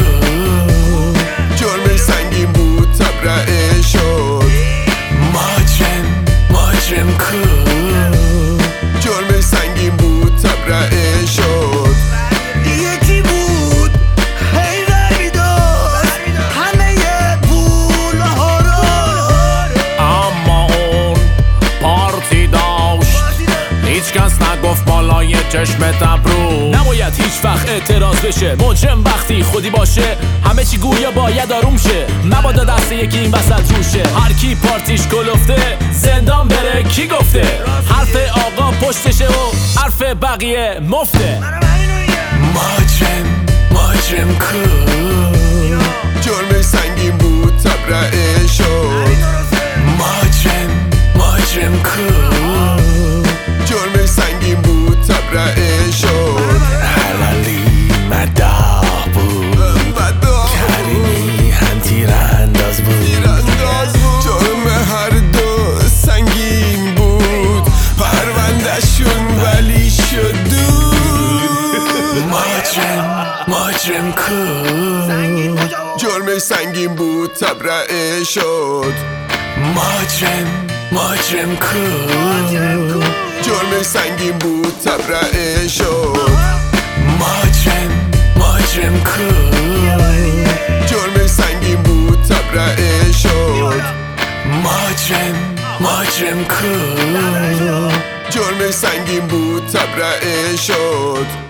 شد جرم سنگین بود تبرعه شد مجرم مجرم کو چشمت ابرو. نباید هیچ وقت اعتراض بشه. مجرم وقتی خودی باشه همه چی گویا باید آروم شه. مبادا دست یکی این وسط روشه هر کی پارتیش کلفته زندان بره. کی گفته؟ حرف آقا پشتشه و حرف بقیه مفته. ماجرم ماجرم کو جرم سنگین بود تبرئه شد. ماجرم ماجرم کو جرم سنگین بود تبرئه شد. ماجرم ماجرم کو جرم سنگین بود تبرئه شد. ماجرم ماجرم کو جرم سنگین بود تبرئه شد.